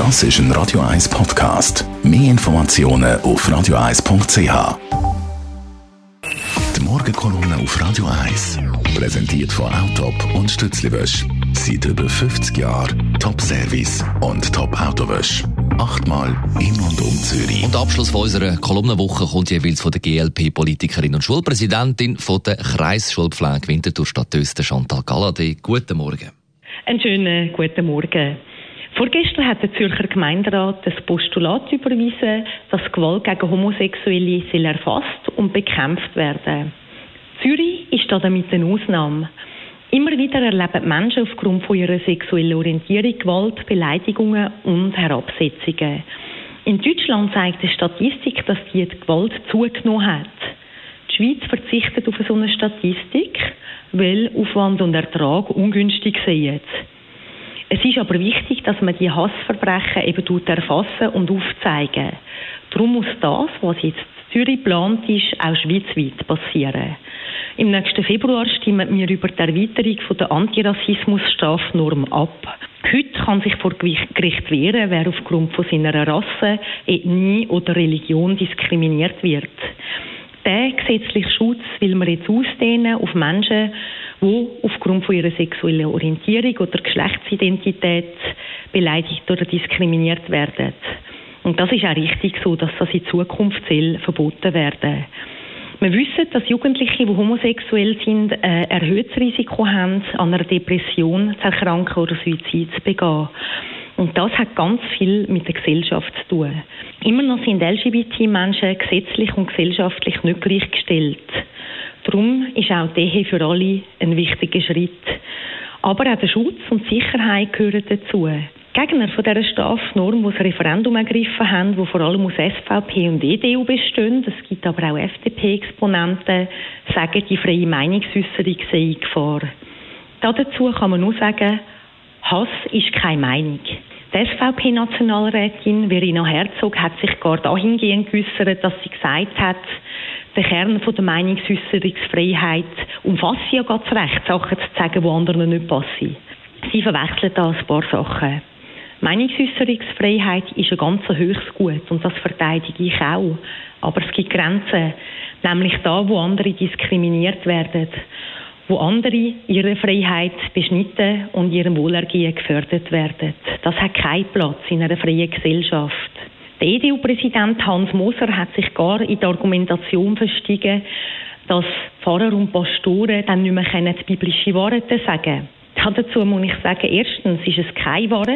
Das ist ein Radio 1 Podcast. Mehr Informationen auf radio1.ch. Die Morgenkolonne auf Radio 1 präsentiert von Autop und Stützliwösch. Seit über 50 Jahren Top-Service und Top-Autowösch. Achtmal in und um Zürich. Und Abschluss von unserer Kolumnenwoche kommt jeweils von der GLP-Politikerin und Schulpräsidentin von der Kreisschulpflege Winterthur Stadt Öster, Chantal Galladay. Guten Morgen. Einen schönen guten Morgen. Vorgestern hat der Zürcher Gemeinderat das Postulat überwiesen, dass Gewalt gegen Homosexuelle soll erfasst und bekämpft werden. Zürich ist da damit eine Ausnahme. Immer wieder erleben Menschen aufgrund von ihrer sexuellen Orientierung Gewalt, Beleidigungen und Herabsetzungen. In Deutschland zeigt die Statistik, dass die Gewalt zugenommen hat. Die Schweiz verzichtet auf so eine Statistik, weil Aufwand und Ertrag ungünstig sind. Es ist aber wichtig, dass man die Hassverbrechen eben erfassen und aufzeigen. Darum muss das, was jetzt in Zürich geplant ist, auch schweizweit passieren. Im nächsten Februar stimmen wir über die Erweiterung der Antirassismus-Strafnorm ab. Heute kann sich vor Gericht wehren, wer aufgrund von seiner Rasse, Ethnie oder Religion diskriminiert wird. Der gesetzliche Schutz will man jetzt ausdehnen auf Menschen, die aufgrund von ihrer sexuellen Orientierung oder Geschlechtsidentität beleidigt oder diskriminiert werden. Und das ist auch richtig so, dass das in Zukunft soll verboten werden. Wir wissen, dass Jugendliche, die homosexuell sind, ein erhöhtes Risiko haben, an einer Depression zu erkranken oder Suizid zu begehen. Und das hat ganz viel mit der Gesellschaft zu tun. Immer noch sind LGBT-Menschen gesetzlich und gesellschaftlich nicht gleichgestellt. Darum ist auch die Ehe für alle ein wichtiger Schritt. Aber auch der Schutz und die Sicherheit gehören dazu. Gegner von dieser Strafnorm, die das Referendum ergriffen haben, wo vor allem aus SVP und EDU bestehen, es gibt aber auch FDP-Exponenten, sagen, die freie Meinungsäußerung sei in Gefahr. Dazu kann man nur sagen, Hass ist keine Meinung. Die SVP-Nationalrätin Verena Herzog hat sich gar dahingehend geäußert, dass sie gesagt hat, der Kern der Meinungsäußerungsfreiheit umfasst ja ganz recht, Sachen zu sagen, die anderen nicht passen. Sie verwechseln da ein paar Sachen. Meinungsäußerungsfreiheit ist ein ganz höchstes Gut und das verteidige ich auch. Aber es gibt Grenzen, nämlich da, wo andere diskriminiert werden, wo andere ihre Freiheit beschnitten und ihrem Wohlergehen gefördert werden. Das hat keinen Platz in einer freien Gesellschaft. Der EDU-Präsident Hans Moser hat sich gar in die Argumentation verstiegen, dass Pfarrer und Pastoren dann nicht mehr biblische Worte sagen können. Dazu muss ich sagen, erstens ist es kein Wort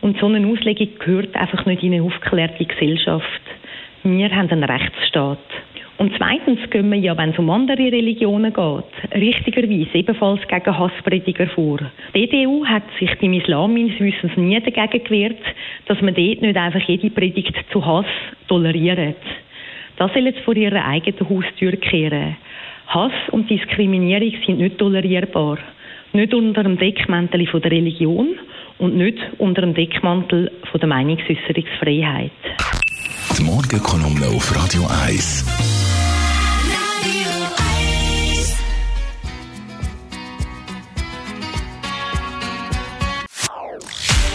und so eine Auslegung gehört einfach nicht in eine aufgeklärte Gesellschaft. Wir haben einen Rechtsstaat. Und zweitens gehen wir ja, wenn es um andere Religionen geht, richtigerweise ebenfalls gegen Hassprediger vor. Die EDU hat sich beim Islam meines Wissens nie dagegen gewehrt, dass man dort nicht einfach jede Predigt zu Hass toleriert. Das soll jetzt vor ihrer eigenen Haustür kehren. Hass und Diskriminierung sind nicht tolerierbar. Nicht unter dem Deckmantel der Religion und nicht unter dem Deckmantel der Meinungsäußerungsfreiheit. Die Morgenkolumne auf Radio 1.